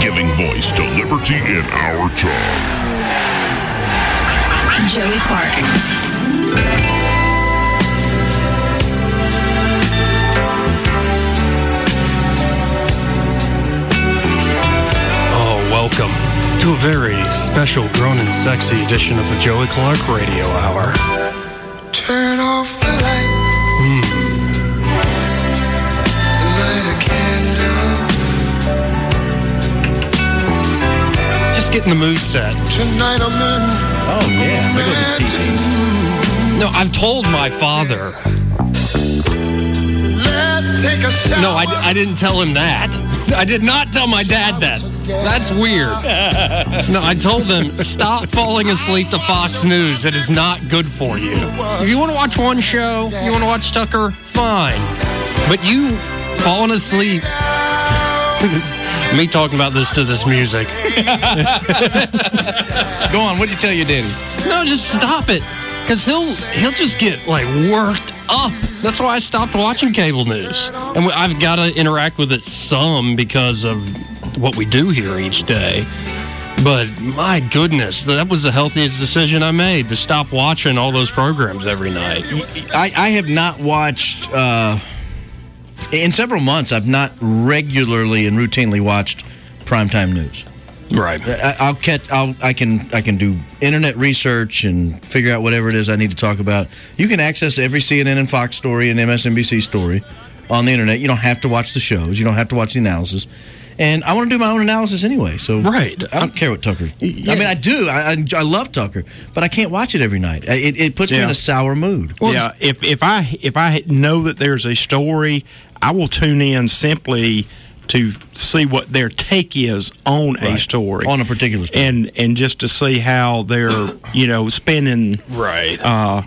Giving voice to liberty in our time. Joey Clark. Oh, welcome to a very special grown and sexy edition of the Joey Clark Radio Hour. Turn off getting the mood set. Tonight I'm in. Oh, yeah. Look at the TVs. No, I've told my father. Let's take a shower. No, I, I didn't tell him that. I did not tell my dad that. That's weird. No, I told him stop falling asleep to Fox News. It is not good for you. If you want to watch one show, you want to watch Tucker, fine. But you falling asleep. Me talking about this to this music. Go on. What'd you tell your daddy? No, just stop it. Cause he'll he'll just get like worked up. That's why I stopped watching cable news, and I've got to interact with it some because of what we do here each day. But my goodness, that was the healthiest decision I made to stop watching all those programs every night. I, I have not watched uh, in several months. I've not regularly and routinely watched primetime news. Right. I, I'll catch. I'll. I can. I can do internet research and figure out whatever it is I need to talk about. You can access every CNN and Fox story and MSNBC story on the internet. You don't have to watch the shows. You don't have to watch the analysis. And I want to do my own analysis anyway. So right. I don't care what Tucker. I mean, I do. I, I, I love Tucker, but I can't watch it every night. It, it puts me in a sour mood. yeah, if if I if I know that there's a story, I will tune in simply to see what their take is on a story, On a particular story. and and just to see how they're you know spinning right uh,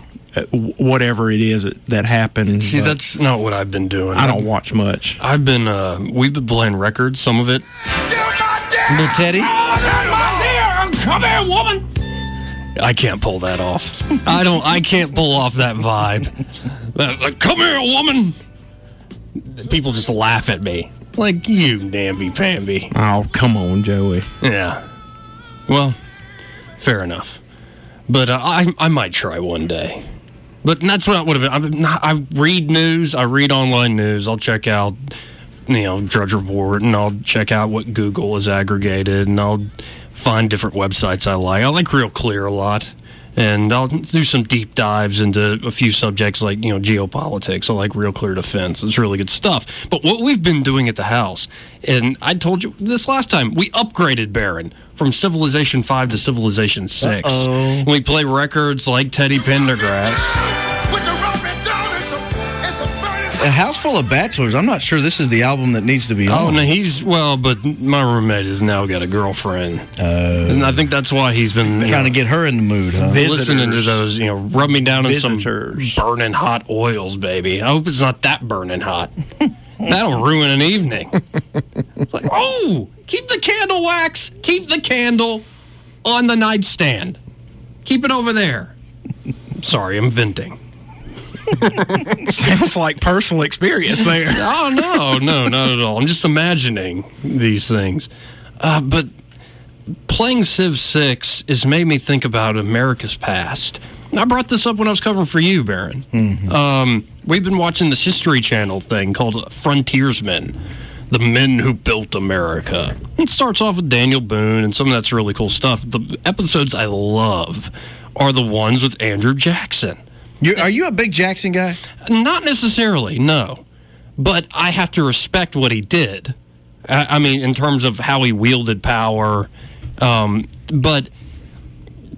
whatever it is that, that happened. See, that's not what I've been doing. I don't watch much. I've been. Uh, we've been playing records. Some of it. Little Teddy. Come here, woman. I can't pull that off. I don't. I can't pull off that vibe. Like, Come here, woman. People just laugh at me. Like you, namby pamby. Oh, come on, Joey. Yeah. Well, fair enough. But uh, I I might try one day. But that's what I would have been. Not, I read news. I read online news. I'll check out, you know, Drudge Report, and I'll check out what Google has aggregated, and I'll find different websites I like. I like Real Clear a lot, and I'll do some deep dives into a few subjects like you know geopolitics. I like Real Clear Defense. It's really good stuff. But what we've been doing at the house, and I told you this last time, we upgraded Baron from Civilization Five to Civilization 6 Uh-oh. We play records like Teddy Pendergrass. A house full of bachelors. I'm not sure this is the album that needs to be Oh, on. no, he's well, but my roommate has now got a girlfriend, Uh, and I think that's why he's been you trying to get her in the mood, huh? listening to those. You know, rub me down in some burning hot oils, baby. I hope it's not that burning hot. That'll ruin an evening. It's like, oh, keep the candle wax, keep the candle on the nightstand, keep it over there. Sorry, I'm venting. Sounds like personal experience there. Oh no, no, not at all. I'm just imagining these things. Uh, but playing Civ Six has made me think about America's past. I brought this up when I was covering for you, Baron. Um, we've been watching this History Channel thing called Frontiersmen. The men who built America. It starts off with Daniel Boone and some of that's really cool stuff. The episodes I love are the ones with Andrew Jackson. You, are you a big Jackson guy? Not necessarily, no. But I have to respect what he did. I, I mean, in terms of how he wielded power. Um, but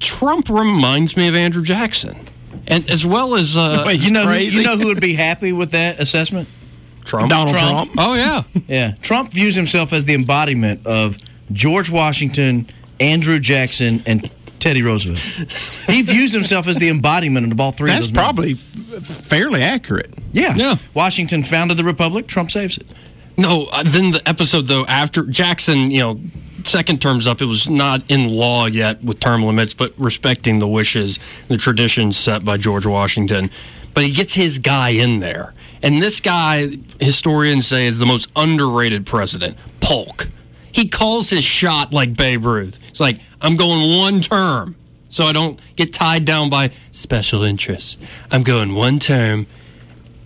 Trump reminds me of Andrew Jackson. And as well as uh, Wait, you know, who, crazy- you know who would be happy with that assessment? Trump. Donald Trump. Oh yeah, Yeah, Trump views himself as the embodiment of George Washington, Andrew Jackson, and Teddy Roosevelt. He views himself as the embodiment of all three That's of those probably f- fairly accurate. Yeah. Yeah. Washington founded the republic. Trump saves it. No, uh, then the episode though after Jackson, you know, second term's up. It was not in law yet with term limits, but respecting the wishes, the traditions set by George Washington. But he gets his guy in there, and this guy, historians say, is the most underrated president, Polk. He calls his shot like Babe Ruth. It's like I'm going one term, so I don't get tied down by special interests. I'm going one term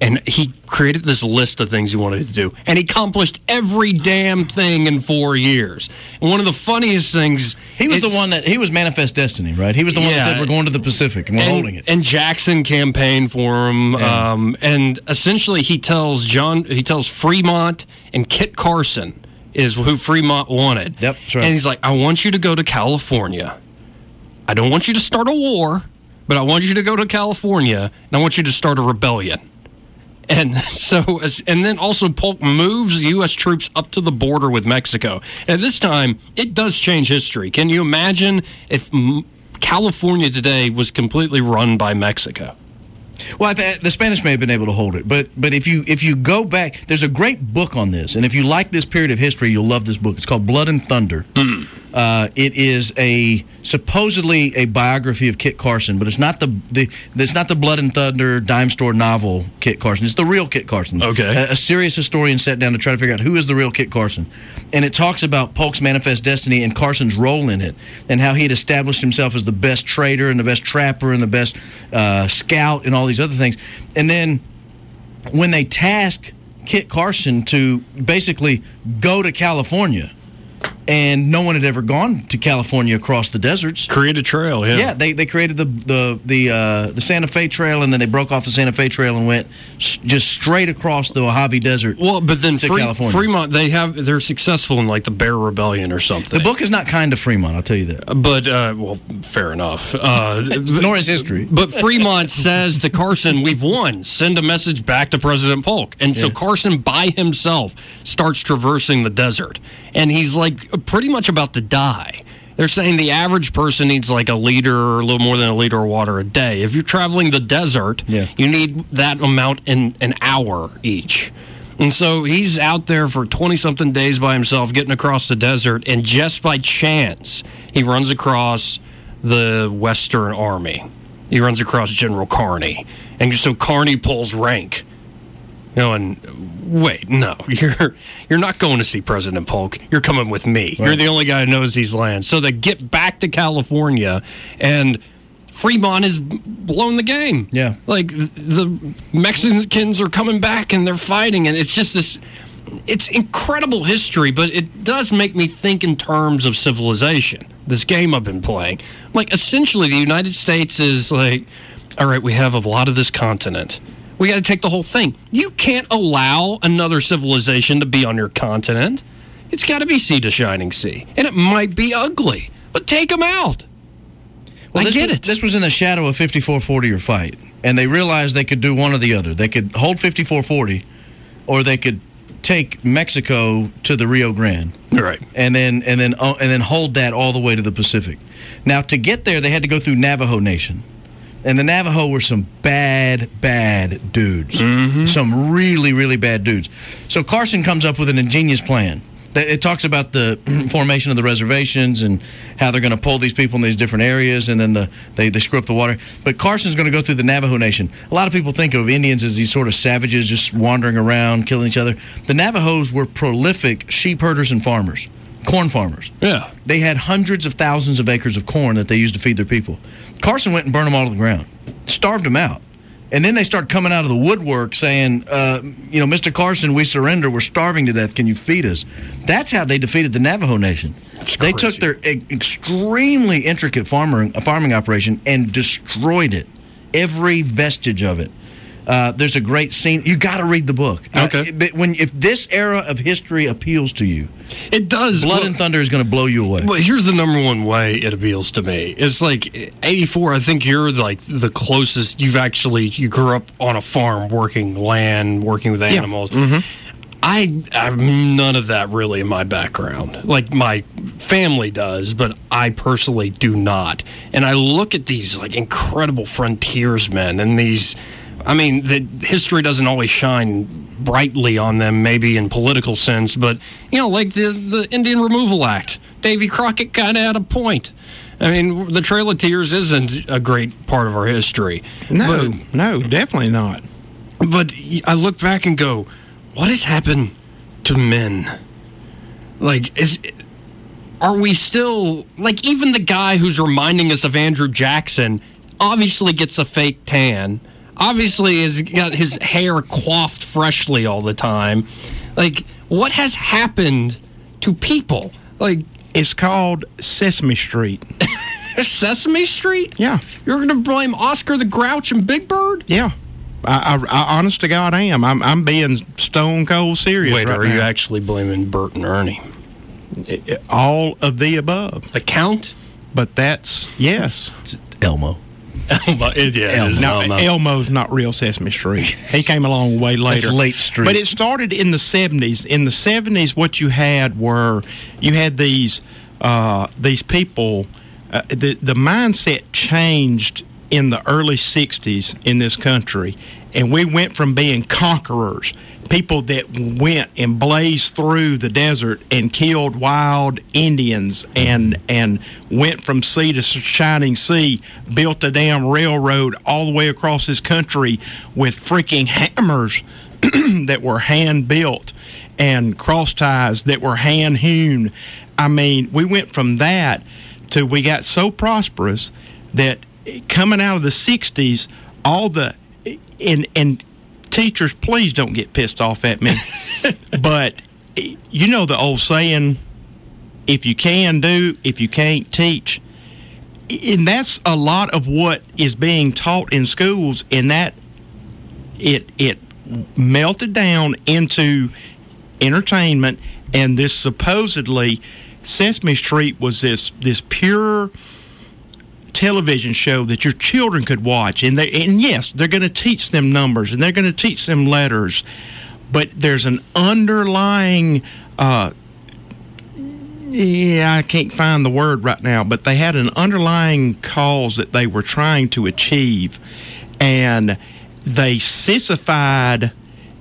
and he created this list of things he wanted to do and he accomplished every damn thing in four years and one of the funniest things He was the one that he was manifest destiny, right? He was the one that said we're going to the Pacific and we're and, holding it. and Jackson campaigned for him, Yeah. um, and essentially he tells John, he tells Fremont and Kit Carson is who Fremont wanted. Yep, right. And he's like, I want you to go to California. I don't want you to start a war, but I want you to go to California, and I want you to start a rebellion. And so, and then also Polk moves U.S. troops up to the border with Mexico. And this time, it does change history. Can you imagine if California today was completely run by Mexico? Well, the Spanish may have been able to hold it, but but if you if you go back, there's a great book on this, and if you like this period of history, you'll love this book. It's called Blood and Thunder. Hmm. Uh, it is a supposedly a biography of Kit Carson, but it's not the the it's not the Blood and Thunder dime store novel Kit Carson. It's the real Kit Carson. Okay. a, a serious historian sat down to try to figure out who is the real Kit Carson, and it talks about Polk's manifest destiny and Carson's role in it, and how he had established himself as the best trader and the best trapper and the best uh, scout and all these other things, and then when they task Kit Carson to basically go to California, and no one had ever gone to California across the deserts. Create a trail, yeah. Yeah, they, they created the the the uh, the Santa Fe Trail, and then they broke off the Santa Fe Trail and went s- just straight across the Mojave Desert. Well, but then to Fre- California. Fremont, they have they're successful in like the Bear Rebellion or something. the book is not kind to Fremont, I'll tell you that. but uh, well, fair enough. Uh, Nor is history. But Fremont says to Carson, "We've won. Send a message back to President Polk." And so Yeah. Carson, by himself, starts traversing the desert, and he's like pretty much about to die. They're saying the average person needs like a liter or a little more than a liter of water a day. If you're traveling the desert, Yeah. you need that amount in an hour each. And so he's out there for 20 something days by himself, getting across the desert, and just by chance, he runs across the Western Army. He runs across General Kearny. And so Kearny pulls rank. You know, and wait, no, you're you're not going to see President Polk. You're coming with me. You're the only guy who knows these lands. So they get back to California, and Fremont has blown the game. Yeah. like the Mexicans are coming back and they're fighting, and it's just this. It's incredible history, but it does make me think in terms of civilization. This game I've been playing, like essentially, the United States is like, all right, we have a lot of this continent. We got to take the whole thing. You can't allow another civilization to be on your continent. It's got to be sea to shining sea, and it might be ugly, but take them out. I this get was, it. This was in the shadow of 5440 or fight, and they realized they could do one or the other. They could hold 5440, or they could take Mexico to the Rio Grande. Right. and then and then uh, and then hold that all the way to the Pacific. Now to get there, they had to go through Navajo Nation, and the Navajo were some bad, bad dudes. Mm-hmm. Some really, really bad dudes. So Carson comes up with an ingenious plan. That- It talks about the formation of the reservations and how they're going to pull these people in these different areas, and then the, they, they screw up the water. But Carson's going to go through the Navajo Nation. A lot of people think of Indians as these sort of savages just wandering around, killing each other. The Navajos were prolific sheep herders and farmers, corn farmers. Yeah. They had hundreds of thousands of acres of corn that they used to feed their people. Carson went and burned them all to the ground, starved them out. And then they start coming out of the woodwork saying, uh, you know, Mr. Carson, we surrender. We're starving to death. Can you feed us? That's how they defeated the Navajo Nation. they took their e- extremely intricate farmer, farming operation and destroyed it, every vestige of it. Uh, there's a great scene. You got to read the book. Okay. but when if this era of history appeals to you, It does. Blood Well- and Thunder is going to blow you away. Well, here's the number one way it appeals to me. It's like 84. I think you're like the closest you've actually you grew up on a farm, working land, working with animals. I I have none of that really in my background. Like my family does, but I personally do not. And I look at these like incredible frontiersmen and these. I mean, the history doesn't always shine brightly on them, maybe in political sense, but you know, like the the Indian Removal Act. Davy Crockett kind of had a point. I mean, the Trail of Tears isn't a great part of our history. No, but, no, definitely not. But I look back and go, what has happened to men? Like, is are we still like even the guy who's reminding us of Andrew Jackson obviously gets a fake tan, obviously has got his hair coiffed freshly all the time. Like, what has happened to people? Like, it's called Sesame Street. Sesame Street? Yeah. You're going to blame Oscar the Grouch and Big Bird? Yeah. I, I, I, honest to God, I am. I'm, I'm being stone cold serious. Wait, right are now. you actually blaming Bert and Ernie? All of the above. The count? But that's yes. It's Elmo. Elmo is yeah. Elmo. it is No, Elmo. Elmo's not real Sesame Street. He came along way later. It's late Street. But it started in the seventies. In the seventies, what you had were you had these uh, these people. Uh, the the mindset changed in the early '60s in this country, and we went from being conquerors, people that went and blazed through the desert and killed wild Indians, and and went from sea to shining sea, built a damn railroad all the way across this country with freaking hammers that were hand built and cross ties that were hand hewn. I mean, we went from that to we got so prosperous that coming out of the 60s, all the and and teachers, please don't get pissed off at me, but you know the old saying, if you can do, if you can't teach. And that's a lot of what is being taught in schools, and that it it melted down into entertainment and this supposedly Sesame Street was this this pure television show that your children could watch and they and yes they're going to teach them numbers and they're going to teach them letters but there's an underlying uh, yeah, I can't find the word right now, but they had an underlying cause that they were trying to achieve, and they sissified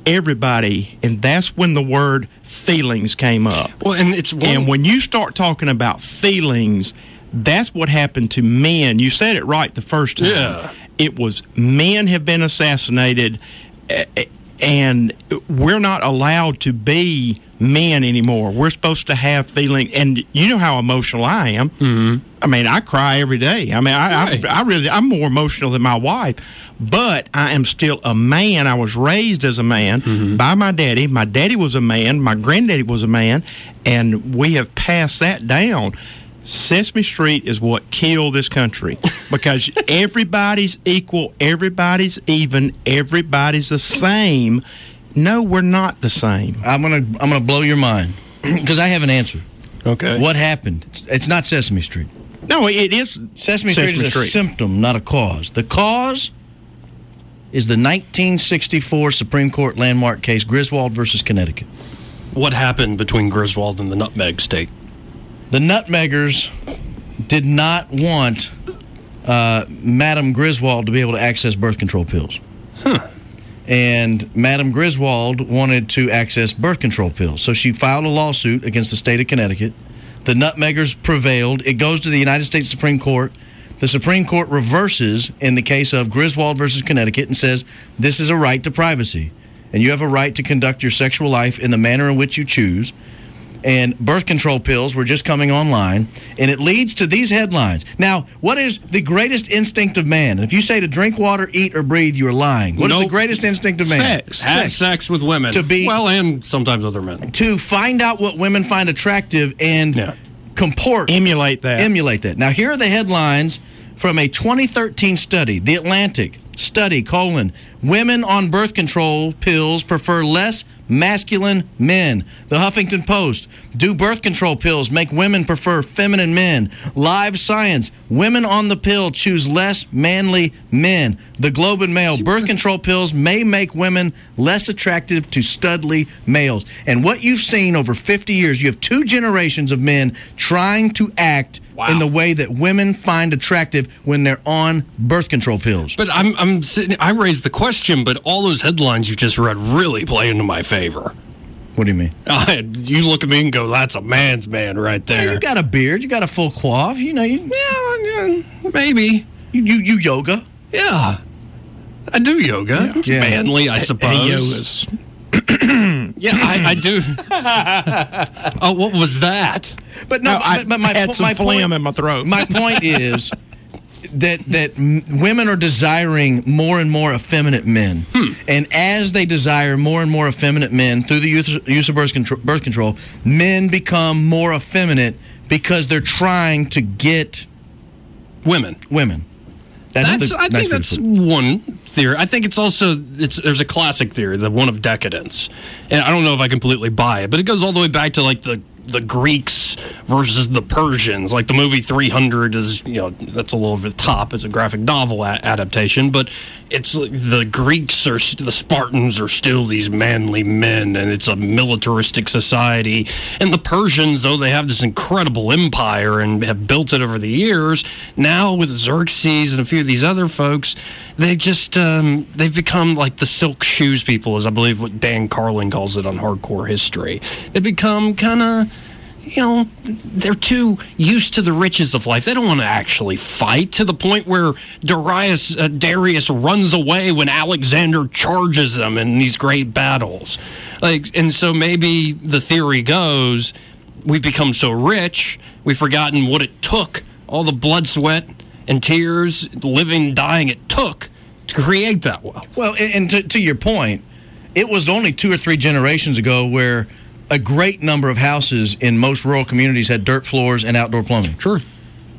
everybody, and that's when the word feelings came up. Well, and it's one, And when you start talking about feelings, that's what happened to men. You said it right the first time. Yeah. It was men have been assassinated, and we're not allowed to be men anymore. We're supposed to have feeling, and you know how emotional I am. Mm-hmm. I mean, I cry every day. I mean, I, Right. I, I really, I'm more emotional than my wife, but I am still a man. I was raised as a man by my daddy. My daddy was a man. My granddaddy was a man, and we have passed that down. Sesame Street is what killed this country because everybody's equal, everybody's even, everybody's the same. No, we're not the same. I'm gonna I'm gonna blow your mind because I have an answer. okay. What happened? It's, it's not Sesame Street. No, it is Sesame, Street is a symptom, not a cause. The cause is the 1964 Supreme Court landmark case Griswold versus Connecticut. What happened between Griswold and the Nutmeg State? The Nutmeggers did not want uh, Madam Griswold to be able to access birth control pills. Huh. And Madam Griswold wanted to access birth control pills. So she filed a lawsuit against the state of Connecticut. The Nutmeggers prevailed. It goes to the United States Supreme Court. The Supreme Court reverses in the case of Griswold versus Connecticut and says this is a right to privacy. And you have a right to conduct your sexual life in the manner in which you choose and birth control pills were just coming online, and it leads to these headlines. Now, what is the greatest instinct of man? And if you say to drink water, eat, or breathe, you're lying. What is the greatest instinct of man? Sex. Have sex. with women. To be- well, and sometimes other men. To find out what women find attractive and Yeah. comport, Emulate that. emulate that. Now, here are the headlines from a 2013 study, The Atlantic study: colon Women on birth control pills prefer less masculine men. The Huffington Post. Do birth control pills make women prefer feminine men? Live Science. Women on the pill choose less manly men. The Globe and Mail. Birth control pills may make women less attractive to studly males. And what you've seen over 50 years, you have two generations of men trying to act in the way that women find attractive when they're on birth control pills. But I'm, I'm sitting, I raised the question, but all those headlines you just read really play into my favor. What do you mean? Uh, you look at me and go, "That's a man's man right there." Yeah, you got a beard, you got a full coif, you know. You, yeah, yeah, maybe. You, you you yoga? Yeah, I do yoga. It's Yeah. manly, I He suppose. yogas. Yeah, I, I do. oh, what was that? But no, No, I but, but my, had po- some my phlegm point, in my throat. My point is that that women are desiring more and more effeminate men, Hmm. and as they desire more and more effeminate men through the use, use of birth control, birth control, men become more effeminate because they're trying to get Women. women. That's, the I nice think that's one theory. I think it's also it's there's a classic theory, the one of decadence, and I don't know if I completely buy it, but it goes all the way back to like the the Greeks versus the Persians. Like the movie 300 is, you know, that's a little over the top. It's a graphic novel a- adaptation, but it's the Greeks are the Spartans are still these manly men, and it's a militaristic society. And the Persians, though they have this incredible empire and have built it over the years, now with Xerxes and a few of these other folks, they just um, they've become like the silk shoes people, as I believe what Dan Carlin calls it on Hardcore History. They become kind of you know, they're too used to the riches of life. They don't want to actually fight to the point where Darius, uh, Darius runs away when Alexander charges them in these great battles. Like, and so maybe the theory goes, we've become so rich, we've forgotten what it took, all the blood, sweat, and tears, living, dying it took to create that wealth. Well, and to, to your point, it was only two or three generations ago where a great number of houses in most rural communities had dirt floors and outdoor plumbing. Sure.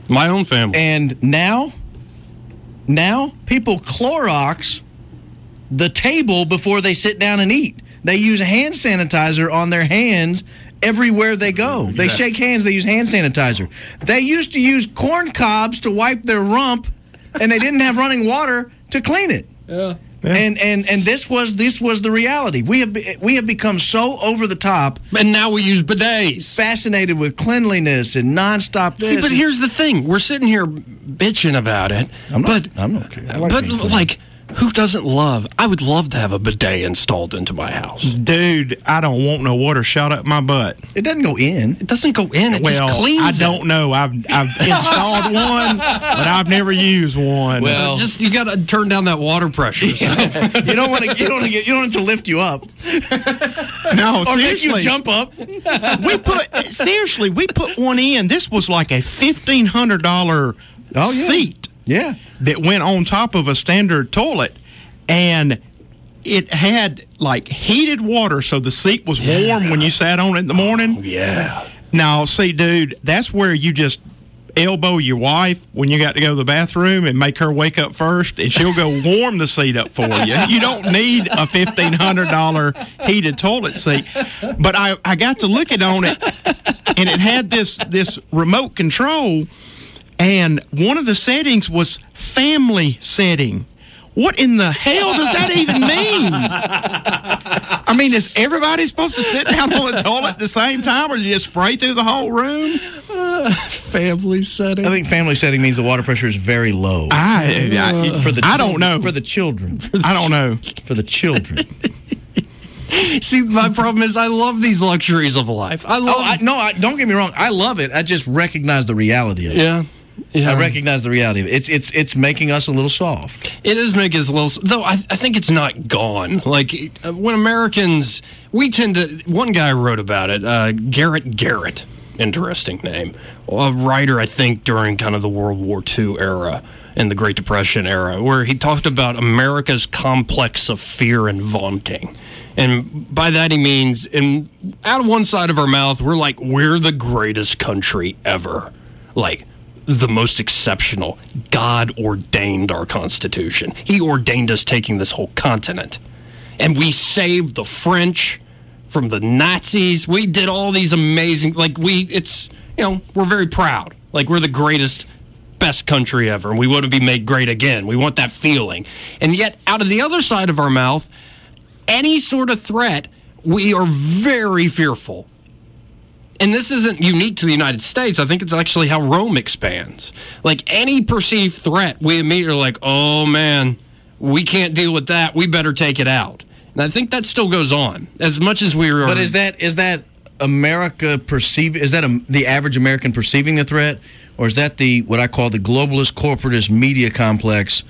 My own family. And now, now people Clorox the table before they sit down and eat. They use hand sanitizer on their hands everywhere they go. They shake hands, they use hand sanitizer. They used to use corn cobs to wipe their rump and they didn't have running water to clean it. Yeah. And and and this was this was the reality. We have we have become so over the top, and now we use bidets. Fascinated with cleanliness and nonstop. This. See, but here's the thing: we're sitting here bitching about it, I'm not, but I'm not okay. I but like, who doesn't love? I would love to have a bidet installed into my house. Dude, I don't want no water shot up my butt. it doesn't go in. It doesn't go in; it well, just cleans. I don't know. I've I've installed one, but I've never used one. Well- just you got to turn down that water pressure. so- you don't want to. You don't want to get. You don't want to lift you up no, or make seriously. you jump up. we put seriously, we put one in. This was like a fifteen hundred dollar Oh, yeah. seat Yeah. that went on top of a standard toilet, and it had like heated water, so the seat was warm when you sat on it in the morning. Oh, yeah. Now, see, dude, that's where you just elbow your wife when you got to go to the bathroom and make her wake up first, and she'll go warm the seat up for you. You don't need a fifteen hundred dollar heated toilet seat. But I, I got to look looking on it, and it had this this remote control, and one of the settings was family setting. What in the hell does that even mean? I mean, is everybody supposed to sit down on the toilet at the same time, or you just spray through the whole room? Family setting. I think family setting means the water pressure is very low. I, I, for the I don't know. for the children. I don't know. For the children. See, my problem is I love these luxuries of life. I oh, love. oh, I, no, I, don't get me wrong. I love it. I just recognize the reality of it. yeah. Yeah. I recognize the reality of it. It's it's it's making us a little soft. It is making us a little, though. I, I think it's not gone. Like uh, when Americans, we tend to. One guy wrote about it. Uh, Garet Garrett, interesting name. A writer, I think, during kind of the World War II era and the Great Depression era, where he talked about America's complex of fear and vaunting. And by that he means, in out of one side of our mouth, we're like, we're the greatest country ever. Like, the most exceptional. God ordained our Constitution. He ordained us taking this whole continent. And we saved the French from the Nazis. We did all these amazing, like, we, it's, you know, we're very proud. Like, we're the greatest, best country ever, and we want to be made great again. We want that feeling. And yet, out of the other side of our mouth, any sort of threat, we are very fearful. And this isn't unique to the United States. I think it's actually how Rome expands. Like any perceived threat, we immediately are like, oh man, we can't deal with that. We better take it out. And I think that still goes on as much as we are. But is that is that America perceive? Is that a, the average American perceiving the threat, or is that the what I call the globalist corporatist media complex?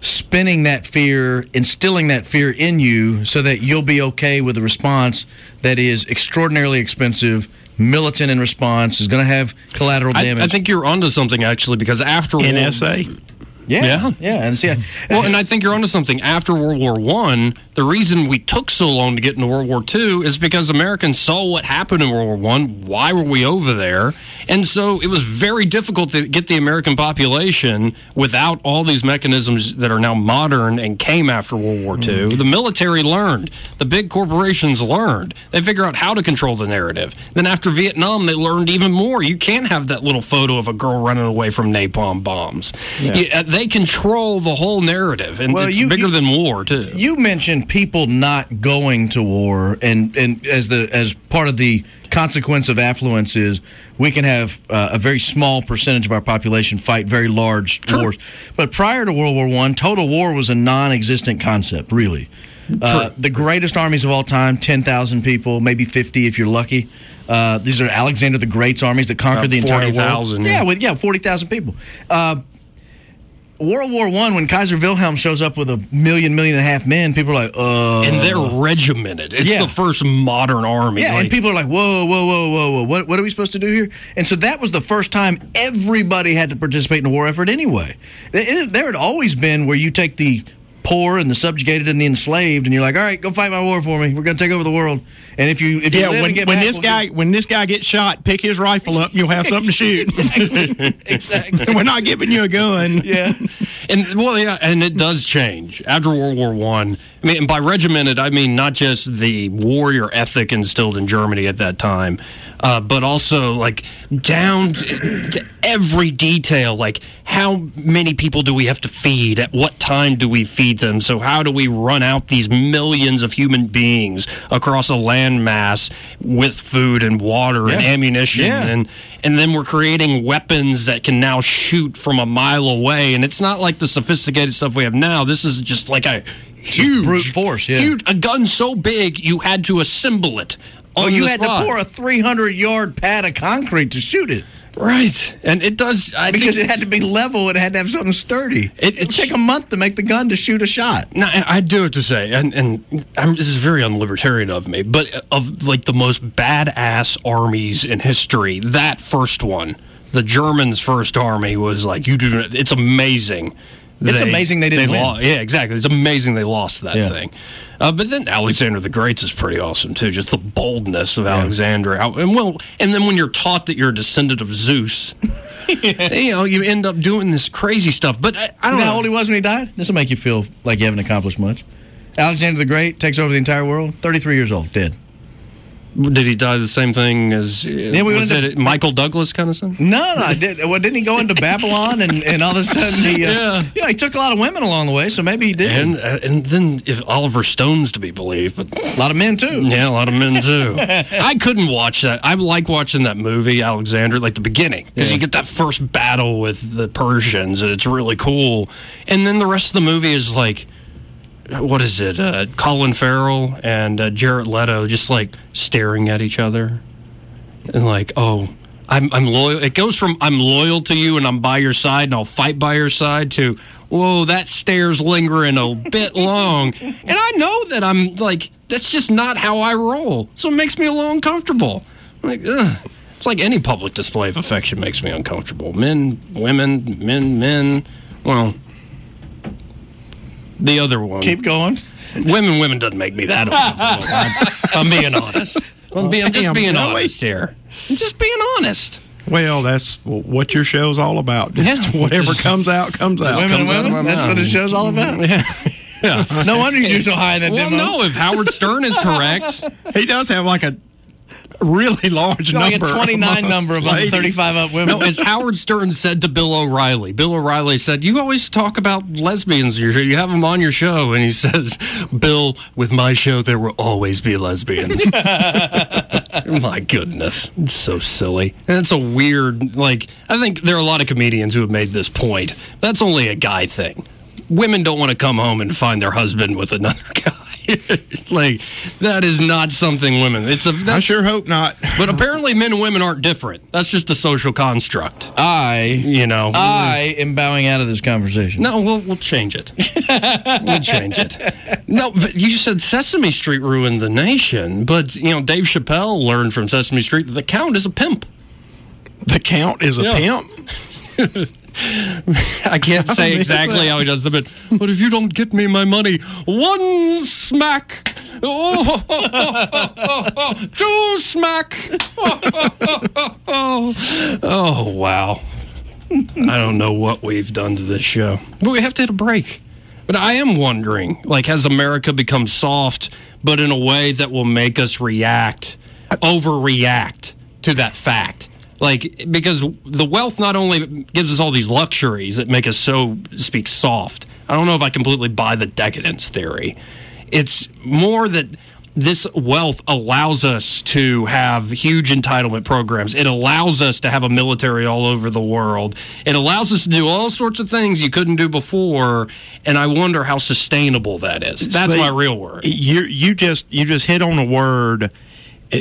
Spinning that fear, instilling that fear in you so that you'll be okay with a response that is extraordinarily expensive, militant in response, is going to have collateral damage. I think you're onto something actually because after World- NSA. Yeah, Yeah. yeah, and see, well, and I think you're onto something. After World War One, the reason we took so long to get into World War Two is because Americans saw what happened in World War One. Why were we over there? And so it was very difficult to get the American population without all these mechanisms that are now modern and came after World War II. The military learned. The big corporations learned. They figure out how to control the narrative. Then after Vietnam, they learned even more. You can't have that little photo of a girl running away from napalm bombs. You- uh, they control the whole narrative, and Well, it's you- bigger you- than war too. You mentioned people not going to war, and and as the as part of the consequence of affluence is we can have uh, a very small percentage of our population fight very large wars. But prior to World War One, total war was a non-existent concept, really. Uh, the greatest armies of all time, ten thousand people, maybe fifty if you're lucky. Uh, these are Alexander the Great's armies that conquered About the entire world. 40,000, Yeah, yeah. yeah, forty thousand people. Uh, World War One, when Kaiser Wilhelm shows up with a million, million and a half men, people are like, uh. and they're regimented. It's Yeah. the first modern army. Yeah, Like, and people are like, whoa, whoa, whoa, whoa, whoa. What, what are we supposed to do here? And so that was the first time everybody had to participate in a war effort anyway. It- it- there had always been where you take the poor and the subjugated and the enslaved, and you're like, all right, go fight my war for me. We're going to take over the world. And if you, if you Yeah, live when, get when back, this we'll guy when this guy gets shot, pick his rifle up. You'll have something to shoot. exactly. We're not giving you a gun. Yeah. And well, yeah, and it does change after World War One. I. mean, and by regimented, I mean not just the warrior ethic instilled in Germany at that time, uh, but also like down to to every detail. Like how many people do we have to feed? At what time do we feed them? So how do we run out these millions of human beings across a landmass with food and water and ammunition Yeah. and and then we're creating weapons that can now shoot from a mile away and it's not like the sophisticated stuff we have now this is just like a huge brute force, yeah. huge, a gun so big you had to assemble it Oh, you had spot. to pour a 300 yard pad of concrete to shoot it. Right and it does I Because think, it had to be level, it had to have something sturdy. It- It, take a month to make the gun to shoot a shot. No, I I do have to say, and, and I'm, this is very unlibertarian of me, but of like the most badass armies in history, that first one, the Germans' first army was like you do. It's amazing. It's amazing they didn't win. lo- yeah, exactly. It's amazing they lost that Yeah. thing. Uh, but then Alexander the Great is pretty awesome too. Just the boldness of Alexander. And well, and then when you're taught that you're a descendant of Zeus, you know, you end up doing this crazy stuff. But I, I don't know know how old he was when he died? This will make you feel like you haven't accomplished much. Alexander the Great takes over the entire world. 33 years old, dead. Did he die the same thing as? we was it Michael Douglas kind of thing? No, no, did, well, didn't he go into Babylon and, and all of a sudden he, uh, Yeah. you know, he took a lot of women along the way, so maybe he did. And uh, and then if Oliver Stone's to be believed, but a lot of men too. yeah, a lot of men too. I couldn't watch that. I like watching that movie Alexander, like the beginning, because Yeah. you get that first battle with the Persians, and it's really cool. And then the rest of the movie is like. What is it? Uh, Colin Farrell and uh, Jared Leto just like staring at each other, and like, oh, I'm I'm loyal. It goes from I'm loyal to you and I'm by your side and I'll fight by your side to whoa, that stare's lingering a bit long, and I know that I'm like that's just not how I roll, so it makes me a little uncomfortable. Like, ugh. it's like any public display of affection makes me uncomfortable. Men, women, men, men. Well, the other one. Keep going. Women, women doesn't make me that uncomfortable. I'm, I'm being honest. I'm, being, I'm just being no. honest here. I'm just being honest. Well, that's what your show's all about. Just Yeah. whatever comes out, comes out. Women, comes women. my That's mouth. what the show's all about. Yeah. No wonder you're so high in that Well, demo. no, if Howard Stern is correct, He does have like a really large like a number. 29 number the ladies. 35 up women. no, as Howard Stern said to Bill O'Reilly, Bill O'Reilly said, "You always talk about lesbians. in your show. You have them on your show." And he says, "Bill, with my show, there will always be lesbians." my goodness, it's so silly, and it's a weird. Like, I think there are a lot of comedians who have made this point. That's only a guy thing. Women don't want to come home and find their husband with another guy. like that is not something women. It's a. I sure hope not. but apparently, men and women aren't different. That's just a social construct. I, You know. I am bowing out of this conversation. no, we'll we'll change it. we'll change it. No, but you said Sesame Street ruined the nation, but you know Dave Chappelle learned from Sesame Street that the Count is a pimp. The count is a Yeah. pimp. I can't say exactly how he does the bit, but if you don't get me my money, one smack, oh, two smack, oh, wow. I don't know what we've done to this show, but we have to hit a break. But I am wondering, like, has America become soft, but in a way that will make us react, overreact to that fact? Like, because the wealth not only gives us all these luxuries that make us so speak soft. I don't know if I completely buy the decadence theory. It's more that this wealth allows us to have huge entitlement programs. It allows us to have a military all over the world. It allows us to do all sorts of things you couldn't do before. And I wonder how sustainable that is. That's See, my real word. You you just you just hit on a word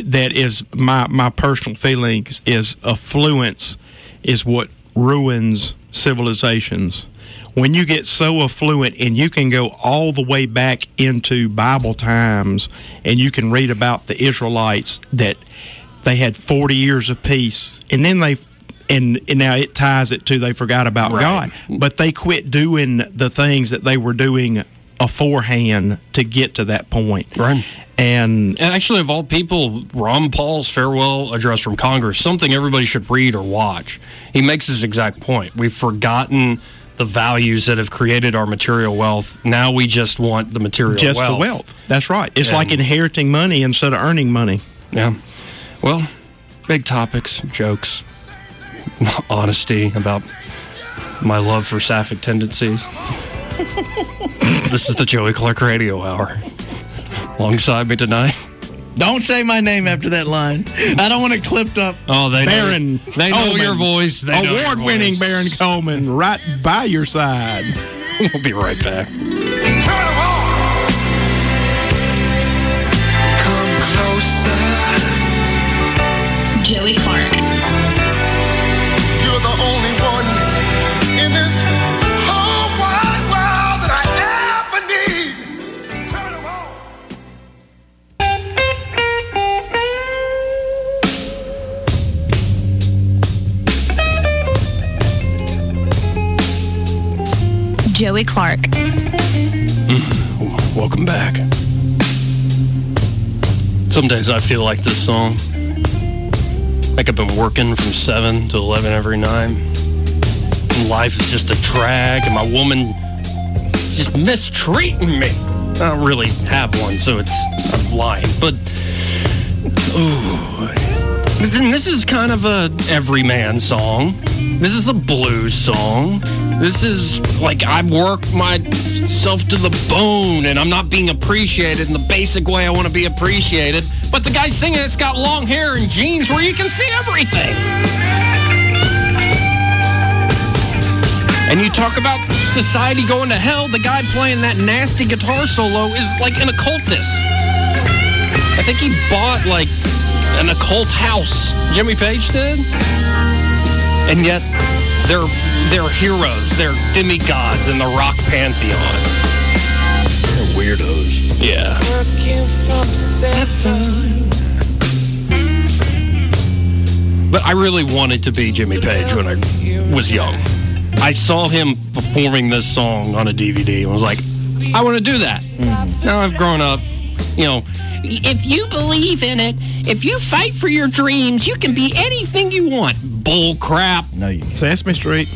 that is my my personal feelings is affluence is what ruins civilizations. When you get so affluent and you can go all the way back into Bible times and you can read about the Israelites that they had 40 years of peace and then they and, and now it ties it to they forgot about Right. God but they quit doing the things that they were doing aforehand to get to that point Right. and And actually, of all people, Ron Paul's farewell address from Congress, something everybody should read or watch. He makes this exact point. We've forgotten the values that have created our material wealth. Now we just want the material just wealth. the wealth that's right it's And- like inheriting money instead of earning money Yeah. Well, big topics, jokes, honesty about my love for sapphic tendencies. this is the Joey Clark Radio Hour. Alongside me tonight. Don't say my name after that line. I don't want it clipped up. Oh, they Baron know, they know Coleman. your voice. They know your award-winning voice. Baron Coleman right by your side We'll be right back. Joey Clark. Mm, welcome back. Some days I feel like this song. Like I've been working from 7 to 11 every night. And life is just a drag, and my woman just mistreating me. I don't really have one, so it's I'm lying. But ooh, but then this is kind of a everyman song. This is a blues song. This is like I work myself to the bone, and I'm not being appreciated in the basic way I want to be appreciated. But the guy singing it's got long hair and jeans where you can see everything. And you talk about society going to hell. The guy playing that nasty guitar solo is like an occultist. I think he bought like an occult house. Jimmy Page did. And yet they're they're heroes. They're demigods in the rock pantheon. They're weirdos. Yeah. Working from seven. But I really wanted to be Jimmy Page when I was young. I saw him performing this song on a DVD and was like, I want to do that. Mm. Now I've grown up, you know, if you believe in it, if you fight for your dreams, you can be anything you want. Bull crap. No, you Sesame Street.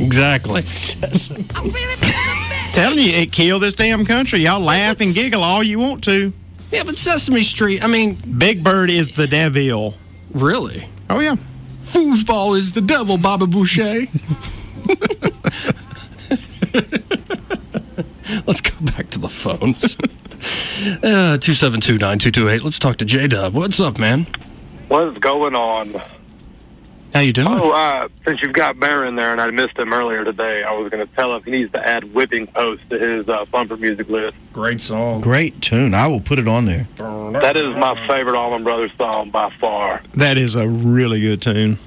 Exactly. Telling you, it killed this damn country. Y'all laugh and giggle all you want to. Yeah, but Sesame Street, I mean, Big Bird is the devil. really? Oh yeah. Foosball is the devil, Bobby Boucher. Let's go back to the phones. Uh, 272-9228. Let's talk to J-Dub. What's up, man? What's going on? How you doing? Oh, uh, since you've got Baron there and I missed him earlier today, I was going to tell him he needs to add Whipping Post to his uh, bumper music list. Great song. Great tune. I will put it on there. That is my favorite Allman Brothers song by far. That is a really good tune.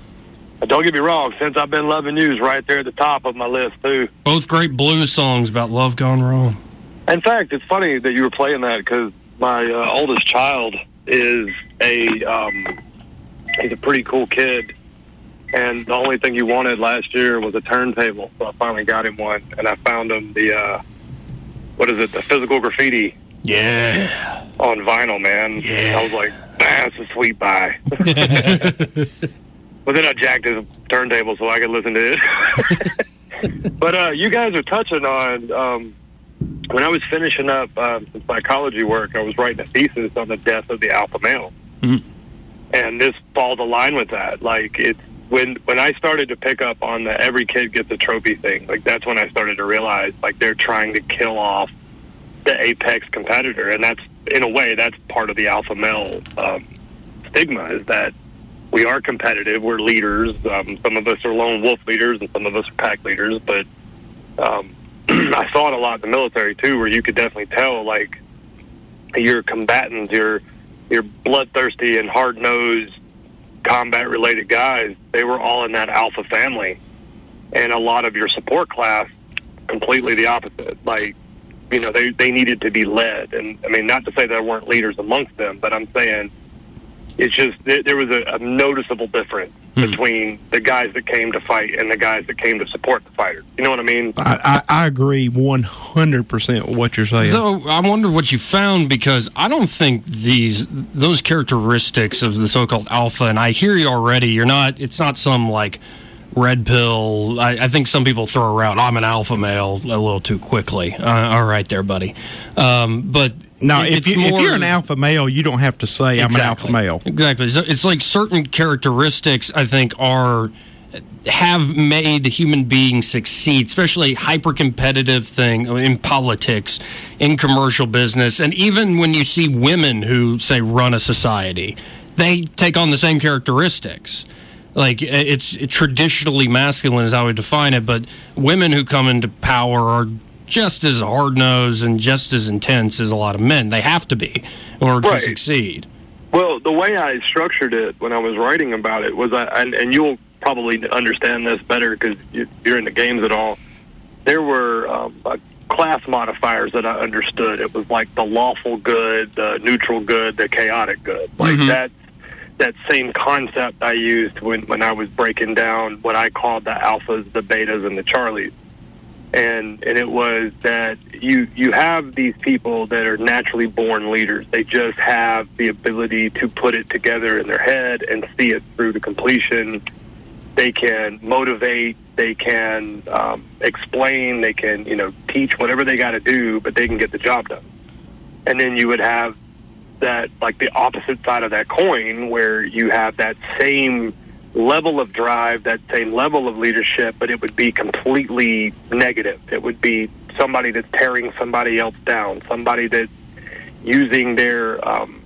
And don't get me wrong, since I've been loving you's right there at the top of my list too. Both great blues songs about love gone wrong. In fact, it's funny that you were playing that because my uh, oldest child is a um, he's a pretty cool kid, and the only thing he wanted last year was a turntable. So I finally got him one, and I found him the uh, what is it, the physical graffiti Yeah. on vinyl, man. Yeah. I was like, that's a sweet buy. but then I jacked his turntable so I could listen to it. but uh, you guys are touching on um, when I was finishing up some psychology work, I was writing a thesis on the death of the alpha male, Mhm. and this falls a line with that. Like it's when when I started to pick up on the every kid gets a trophy thing. Like that's when I started to realize like they're trying to kill off the apex competitor, and that's in a way that's part of the alpha male um, stigma is that we are competitive, we're leaders. Um, some of us are lone wolf leaders, and some of us are pack leaders. But um, I saw it a lot in the military too, where you could definitely tell like your combatants, your your bloodthirsty and hard nosed combat related guys, they were all in that alpha family, and a lot of your support class completely the opposite. Like you know, they they needed to be led, and I mean, not to say there weren't leaders amongst them, but I'm saying it's just there there was a, a noticeable difference between the guys that came to fight and the guys that came to support the fighter. You know what I mean? I, I, I agree 100% with what you're saying. Though I wonder what you found because I don't think these those characteristics of the so-called alpha, and I hear you already. You're not. It's not some like red pill. I, I think some people throw around. I'm an alpha male a little too quickly. Uh, all right, there, buddy. Um, but no, it- if, you, if more- you're an alpha male, you don't have to say I'm an alpha male. Exactly. So it's like certain characteristics I think are have made human beings succeed, especially hyper competitive thing in politics, in commercial business, and even when you see women who say run a society, they take on the same characteristics. Like it's traditionally masculine, as how we define it, but women who come into power are just as hard nosed and just as intense as a lot of men. They have to be in order Right. to succeed. Well, the way I structured it when I was writing about it was, I, and, and you'll probably understand this better because you're in the games at all. There were um, uh, class modifiers that I understood. It was like the lawful good, the neutral good, the chaotic good. Like Mhm. that. That same concept I used when when I was breaking down what I called the alphas, the betas, and the charlies and and it was that you you have these people that are naturally born leaders. They just have the ability to put it together in their head and see it through to completion. They can motivate. They can um, explain. They can you know teach whatever they got to do, but they can get the job done. And then you would have that like the opposite side of that coin, where you have that same level of drive, that same level of leadership, but it would be completely negative. It would be somebody that's tearing somebody else down, somebody that's using their um,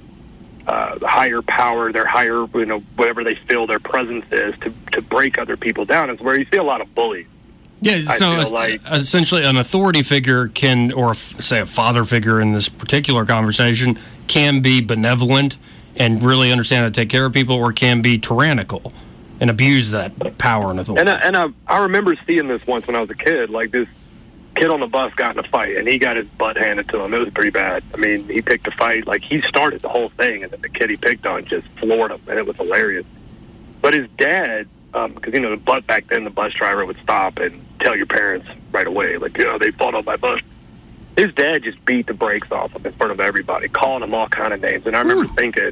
uh, higher power, their higher, you know, whatever they feel their presence is to, to break other people down. Is where you see a lot of bullies. Yeah, so like- essentially, an authority figure can, or say a father figure in this particular conversation, can be benevolent and really understand how to take care of people, or can be tyrannical and abuse that power and authority. And I, and I, I remember seeing this once when I was a kid. Like this kid on the bus got in a fight, and he got his butt handed to him. It was pretty bad. I mean, he picked a fight. Like he started the whole thing, and then the kid he picked on just floored him, and it was hilarious. But his dad, um, because you know, the butt back then, the bus driver would stop and tell your parents right away, like, you know, they fought on my bus. His dad just beat the brakes off him in front of everybody, calling him all kind of names. And I remember thinking,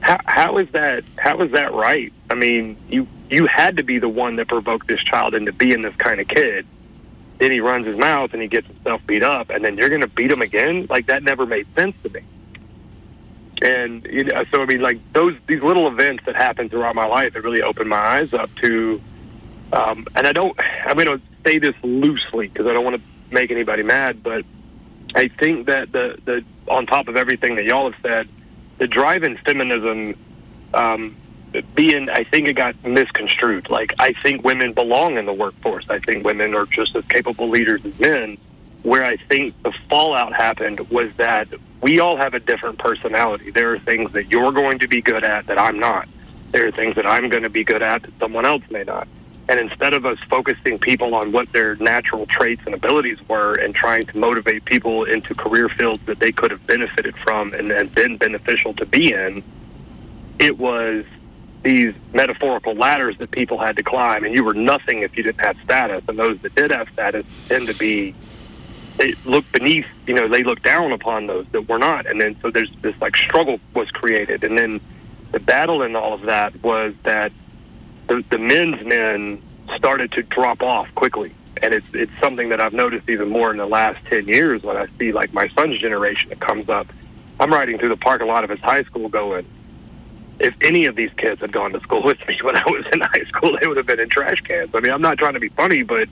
how, how is that? How is that right? I mean, you you had to be the one that provoked this child into being this kind of kid, then he runs his mouth and he gets himself beat up, and then you're going to beat him again? Like that never made sense to me. And you know, so I mean, like those these little events that happened throughout my life, it really opened my eyes up to. Um, and I don't, I'm going to say this loosely because I don't want to make anybody mad, but I think that the the on top of everything that y'all have said, the drive in feminism um, being, I think it got misconstrued. Like, I think women belong in the workforce. I think women are just as capable leaders as men. Where I think the fallout happened was that we all have a different personality. There are things that you're going to be good at that I'm not. There are things that I'm going to be good at that someone else may not. And instead of us focusing people on what their natural traits and abilities were and trying to motivate people into career fields that they could have benefited from and, and been beneficial to be in, it was these metaphorical ladders that people had to climb, and you were nothing if you didn't have status. And those that did have status tend to be they look beneath, you know, they look down upon those that were not. And then so there's this like struggle was created, and then the battle in all of that was that the, the men's men started to drop off quickly. And it's it's something that I've noticed even more in the last ten years when I see like my son's generation that comes up. I'm riding through the parking lot of his high school going, if any of these kids had gone to school with me when I was in high school, they would have been in trash cans. I mean, I'm not trying to be funny, but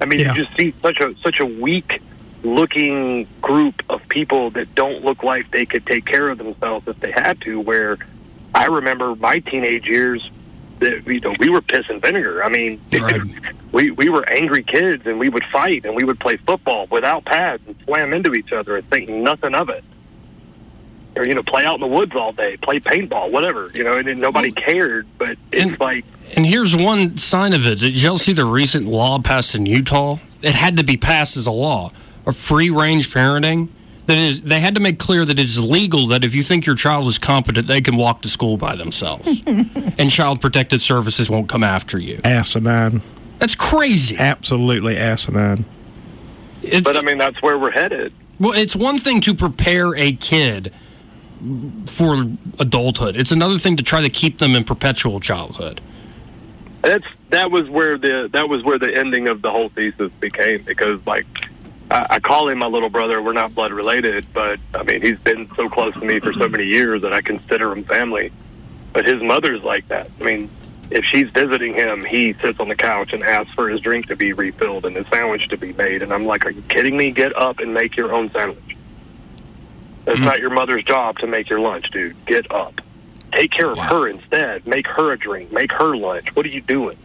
I mean, Yeah. you just see such a such a weak looking group of people that don't look like they could take care of themselves if they had to. Where I remember my teenage years, you know, we were piss and vinegar. I mean, we we were angry kids, and we would fight, and we would play football without pads and slam into each other and think nothing of it or you know play out in the woods all day, play paintball, whatever. You know, and nobody cared. But it's like And here's one sign of it. Did y'all see the recent law passed in Utah? It had to be passed as a law. A free range parenting. That is, they had to make clear that it is legal that if you think your child is competent, they can walk to school by themselves. and Child Protective Services won't come after you. Asinine. That's crazy. Absolutely asinine. but I mean that's where we're headed. Well, it's one thing to prepare a kid for adulthood. It's another thing to try to keep them in perpetual childhood. That's that was where the that was where the ending of the whole thesis became because like I, I call him my little brother. We're not blood related, but I mean he's been so close to me for so many years that I consider him family. But his mother's like that. I mean, if she's visiting him, he sits on the couch and asks for his drink to be refilled and his sandwich to be made. And I'm like, are you kidding me? Get up and make your own sandwich. It's hmm. not your mother's job to make your lunch, dude. Get up. Take care of her instead. Make her a drink. Make her lunch. What are you doing?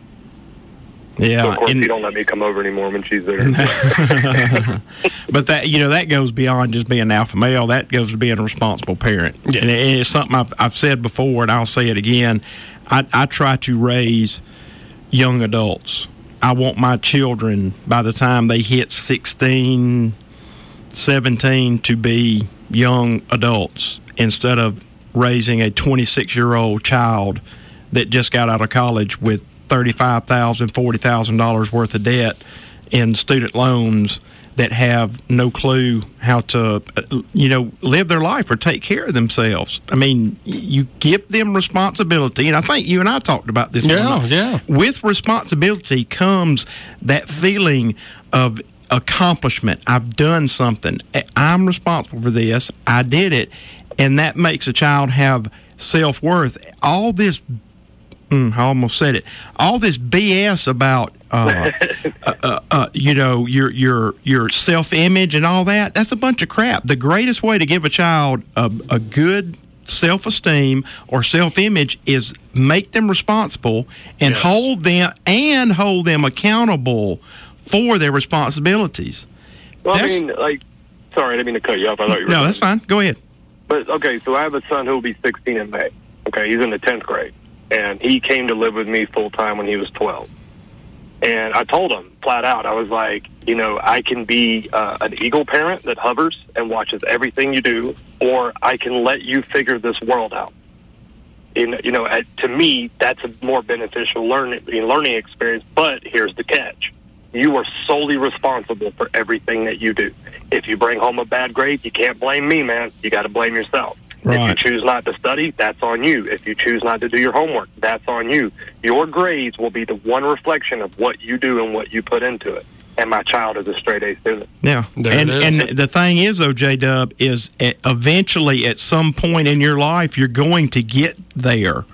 Yeah, so of course, and- you don't let me come over anymore when she's there. but that you know that goes beyond just being an alpha male. That goes to being a responsible parent. And it- it's something I've, I've said before, and I'll say it again. I, I try to raise young adults. I want my children by the time they hit 16, 17 to be young adults instead of raising a 26 year old child that just got out of college with $35,000, $40,000 worth of debt in student loans that have no clue how to, uh, you know, live their life or take care of themselves. I mean, you give them responsibility, and I think you and I talked about this. Yeah, yeah. With responsibility comes that feeling of accomplishment. I've done something. I'm responsible for this. I did it, and that makes a child have self worth. All this Mm, I almost said it. All this BS about uh, uh, uh, uh, you know your your your self image and all that. That's a bunch of crap. The greatest way to give a child a, a good self esteem or self image is make them responsible and hold them and hold them accountable for their responsibilities. well, I mean, like, sorry, I didn't mean to cut you off. I thought you were. No, that's fine. Go ahead. But okay, so I have a son who will be 16 in May. Okay, he's in the 10th grade, and he came to live with me full time when he was 12. And I told him flat out, I was like, you know, I can be uh, an eagle parent that hovers and watches everything you do, or I can let you figure this world out. In, you know, to me, that's a more beneficial learning learning experience. But here's the catch: you are solely responsible for everything that you do. If you bring home a bad grade, you can't blame me, man. You got to blame yourself. If you choose not to study, that's on you. If you choose not to do your homework, that's on you. Your grades will be the one reflection of what you do and what you put into it. and my child is a straight A student. Yeah, There and it is. and the thing is, though, J Dub is eventually at some point in your life you're going to get there.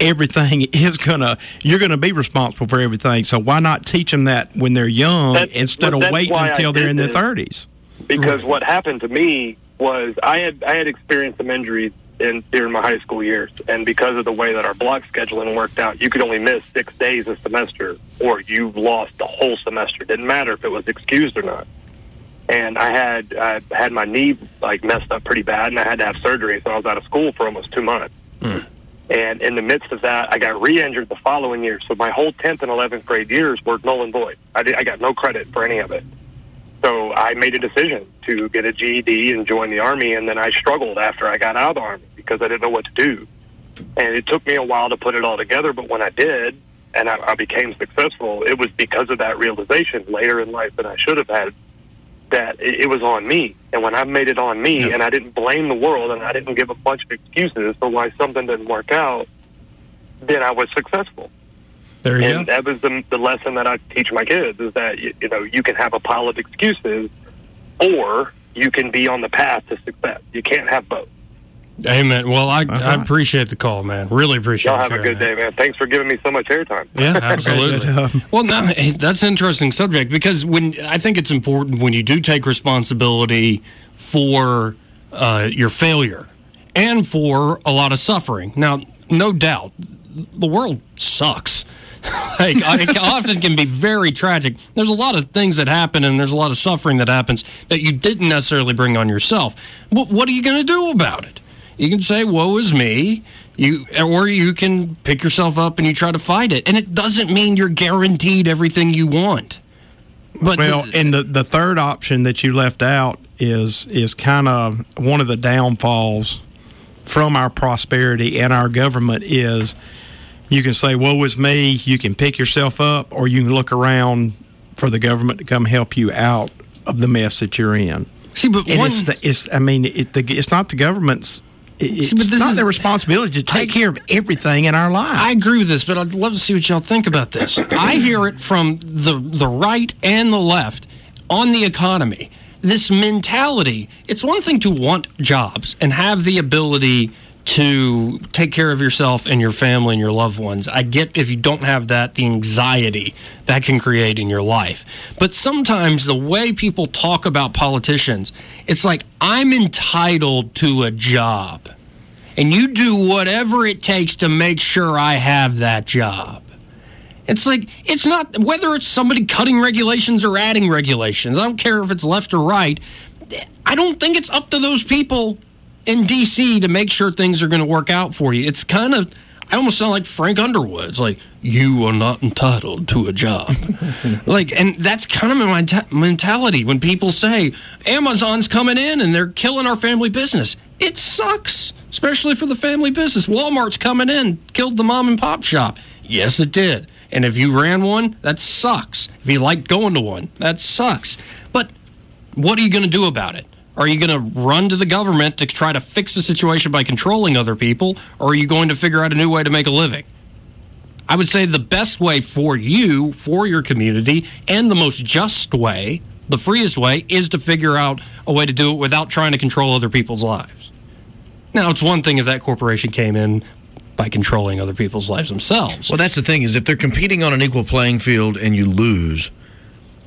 Everything is gonna you're gonna be responsible for everything. So why not teach them that when they're young That's- instead well, of that's waiting until they're in their thirties? because what happened to me was I had I had experienced some injuries in during my high school years, and because of the way that our block scheduling worked out, you could only miss six days a semester, or you lost the whole semester. Didn't matter if it was excused or not. And I had I had my knee like messed up pretty bad, and I had to have surgery, so I was out of school for almost two months. Hmm. And in the midst of that, I got re-injured the following year. So my whole 10th and 11th grade years were null and void. I, did, I got no credit for any of it. So I made a decision to get a GED and join the Army, and then I struggled after I got out of the Army because I didn't know what to do. And it took me a while to put it all together, but when I did, and I, I became successful, it was because of that realization later in life that I should have had that it, it was on me. And when I made it on me, and I didn't blame the world, and I didn't give a bunch of excuses for why something didn't work out, then I was successful. There you and go. that was the, the lesson that I teach my kids is that you, you know you can have a pile of excuses, or you can be on the path to success. You can't have both. Amen. Well, I, I appreciate the call, man. Really appreciate Y'all it. have a sharing good day, man. Thanks for giving me so much airtime. Yeah, absolutely. well, no, that's an interesting subject because when I think it's important when you do take responsibility for uh, your failure and for a lot of suffering. Now, no doubt, the world sucks. like, it often can be very tragic. There's a lot of things that happen, and there's a lot of suffering that happens that you didn't necessarily bring on yourself. But what are you going to do about it? You can say, "Woe is me," you, or you can pick yourself up and you try to fight it. And it doesn't mean you're guaranteed everything you want. But well, and the the third option that you left out is is kind of one of the downfalls from our prosperity and our government is you can say woe is me you can pick yourself up or you can look around for the government to come help you out of the mess that you're in see but and one- it's, the, it's i mean it, the, it's not the government's it- it's See, this not is- their responsibility to take care of everything in our lives I agree with this, but I'd love to see what y'all think about this. I hear it from the the right and the left on the economy. This mentality. It's one thing to want jobs and have the ability to take care of yourself and your family and your loved ones. I get if you don't have that, the anxiety that can create in your life. But sometimes the way people talk about politicians, it's like I'm entitled to a job and you do whatever it takes to make sure I have that job. It's like, it's not whether it's somebody cutting regulations or adding regulations. I don't care if it's left or right. I don't think it's up to those people in D.C. to make sure things are going to work out for you. It's kind of, I almost sound like Frank Underwood. It's like, you are not entitled to a job. like, and that's kind of my menta- mentality when people say, Amazon's coming in and they're killing our family business. It sucks, especially for the family business. Walmart's coming in, killed the mom and pop shop. Yes, it did. And if you ran one, that sucks. If you like going to one, that sucks. But what are you going to do about it? Are you going to run to the government to try to fix the situation by controlling other people, or are you going to figure out a new way to make a living? I would say the best way for you, for your community, and the most just way, the freest way, is to figure out a way to do it without trying to control other people's lives. Now, it's one thing if that corporation came in by controlling other people's lives themselves. Well, that's the thing is if they're competing on an equal playing field and you lose,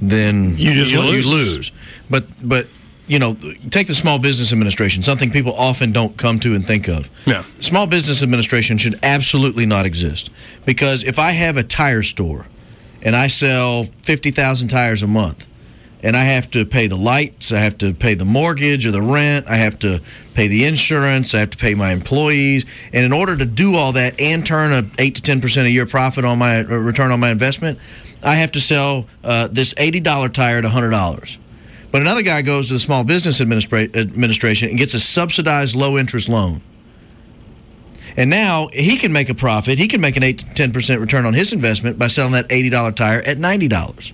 then You just lose. lose. But but you know, take the Small Business Administration, something people often don't come to and think of. Yeah. Small Business Administration should absolutely not exist because if I have a tire store and I sell 50,000 tires a month and I have to pay the lights, I have to pay the mortgage or the rent, I have to pay the insurance, I have to pay my employees, and in order to do all that and turn a 8 to 10% a year profit on my uh, return on my investment, I have to sell uh, this $80 tire at $100. But another guy goes to the Small Business Administra- Administration and gets a subsidized low interest loan. And now he can make a profit. He can make an 8 to 10% return on his investment by selling that $80 tire at $90.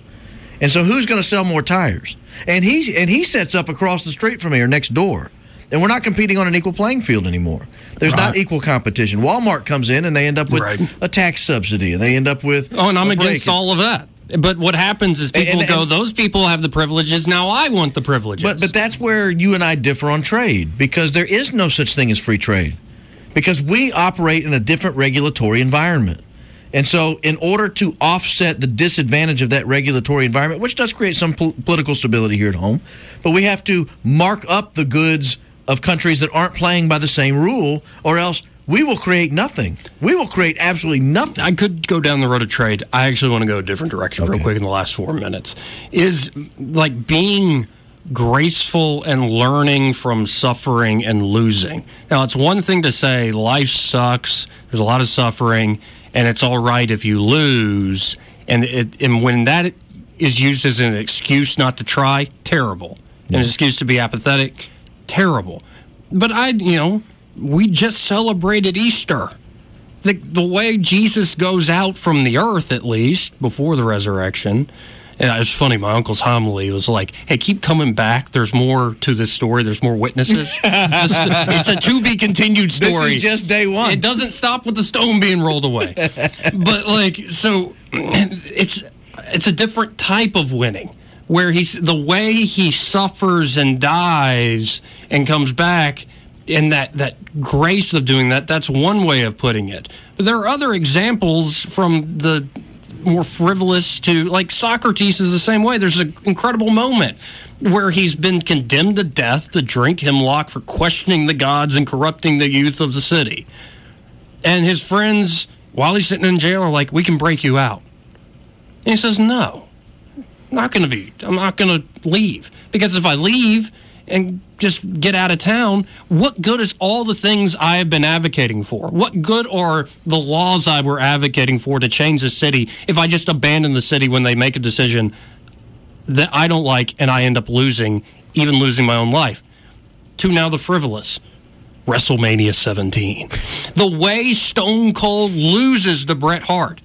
And so who's going to sell more tires? And he and he sets up across the street from here next door. And we're not competing on an equal playing field anymore. There's not equal competition. Walmart comes in and they end up with Right. a tax subsidy and they end up with Oh, and I'm against all of that. But what happens is people And- go, those people have the privileges. Now I want the privileges. But but that's where you and I differ on trade because there is no such thing as free trade because we operate in a different regulatory environment. And so, in order to offset the disadvantage of that regulatory environment, which does create some pol- political stability here at home, but we have to mark up the goods of countries that aren't playing by the same rule, or else we will create nothing. We will create absolutely nothing. I could go down the road of trade. I actually want to go a different direction real quick in the last four minutes. Is like being graceful and learning from suffering and losing. Now, it's one thing to say life sucks, there's a lot of suffering, and it's all right if you lose. And, it, and when that is used as an excuse not to try, terrible. An excuse to be apathetic, terrible. But I, you know, we just celebrated Easter the, the way Jesus goes out from the earth, at least before the resurrection. And it was funny. My uncle's homily was like, "Hey, keep coming back. There's more to this story. There's more witnesses. It's a to be continued story. This is just day one. It doesn't stop with the stone being rolled away. but like, so it's it's a different type of winning where he's the way he suffers and dies and comes back and that that grace of doing that that's one way of putting it. But there are other examples from the more frivolous to like Socrates is the same way. There's an incredible moment where he's been condemned to death to drink hemlock for questioning the gods and corrupting the youth of the city. And his friends while he's sitting in jail are like we can break you out. And he says no. I'm not going to be. I'm not going to leave. Because if I leave and just get out of town, what good is all the things I have been advocating for? What good are the laws I were advocating for to change the city if I just abandon the city when they make a decision that I don't like and I end up losing, even losing my own life? To now the frivolous. WrestleMania 17. The way Stone Cold loses to Bret Hart.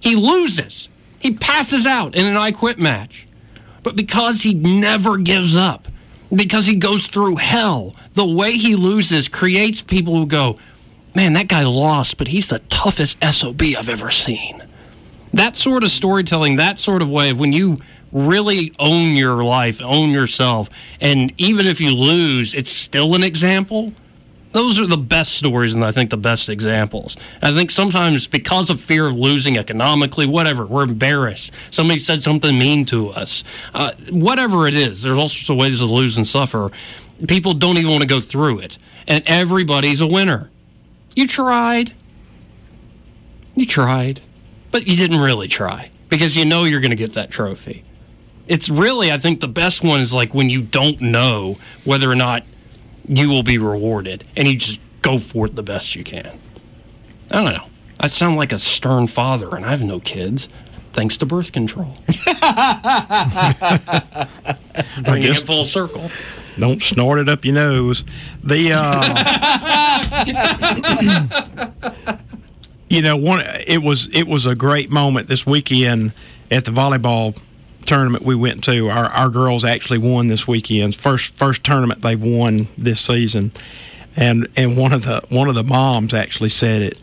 He loses. He passes out in an I Quit match. But because he never gives up, because he goes through hell, the way he loses creates people who go, man, that guy lost, but he's the toughest SOB I've ever seen. That sort of storytelling, that sort of way of when you really own your life, own yourself, and even if you lose, it's still an example those are the best stories and I think the best examples. I think sometimes because of fear of losing economically, whatever, we're embarrassed. Somebody said something mean to us. Uh, whatever it is, there's all sorts of ways to lose and suffer. People don't even want to go through it. And everybody's a winner. You tried. You tried. But you didn't really try because you know you're going to get that trophy. It's really, I think, the best one is like when you don't know whether or not you will be rewarded and you just go for it the best you can. I don't know. I sound like a stern father and I have no kids thanks to birth control. Bringing guess- it full circle. Don't snort it up your nose. The uh, you know one it was it was a great moment this weekend at the volleyball tournament we went to. Our our girls actually won this weekend. First first tournament they've won this season. And and one of the one of the moms actually said it.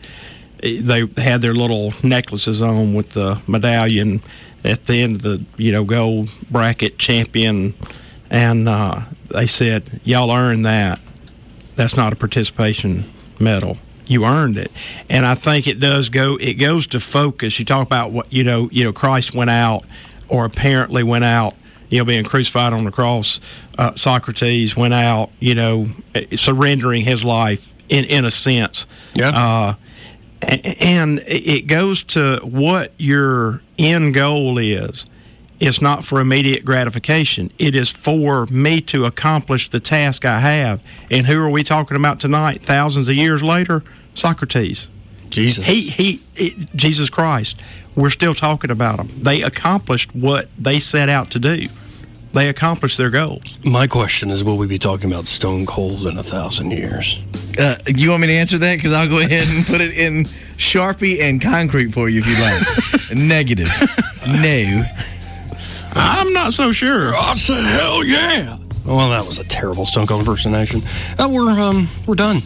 They had their little necklaces on with the medallion at the end of the you know gold bracket champion, and uh, they said y'all earned that. That's not a participation medal. You earned it, and I think it does go. It goes to focus. You talk about what you know. You know, Christ went out, or apparently went out. You know, being crucified on the cross. Uh, Socrates went out. You know, surrendering his life in in a sense. Yeah. Uh, and it goes to what your end goal is. It's not for immediate gratification. It is for me to accomplish the task I have. And who are we talking about tonight? Thousands of years later, Socrates. Jesus. He he, it, Jesus Christ. We're still talking about them. They accomplished what they set out to do. They accomplished their goals. My question is will we be talking about Stone Cold in a thousand years? Uh, you want me to answer that? Because I'll go ahead and put it in Sharpie and concrete for you if you'd like. Negative. No. I'm not so sure. I said, hell yeah. Well, that was a terrible Stone Cold impersonation. Uh, we're um, we're done.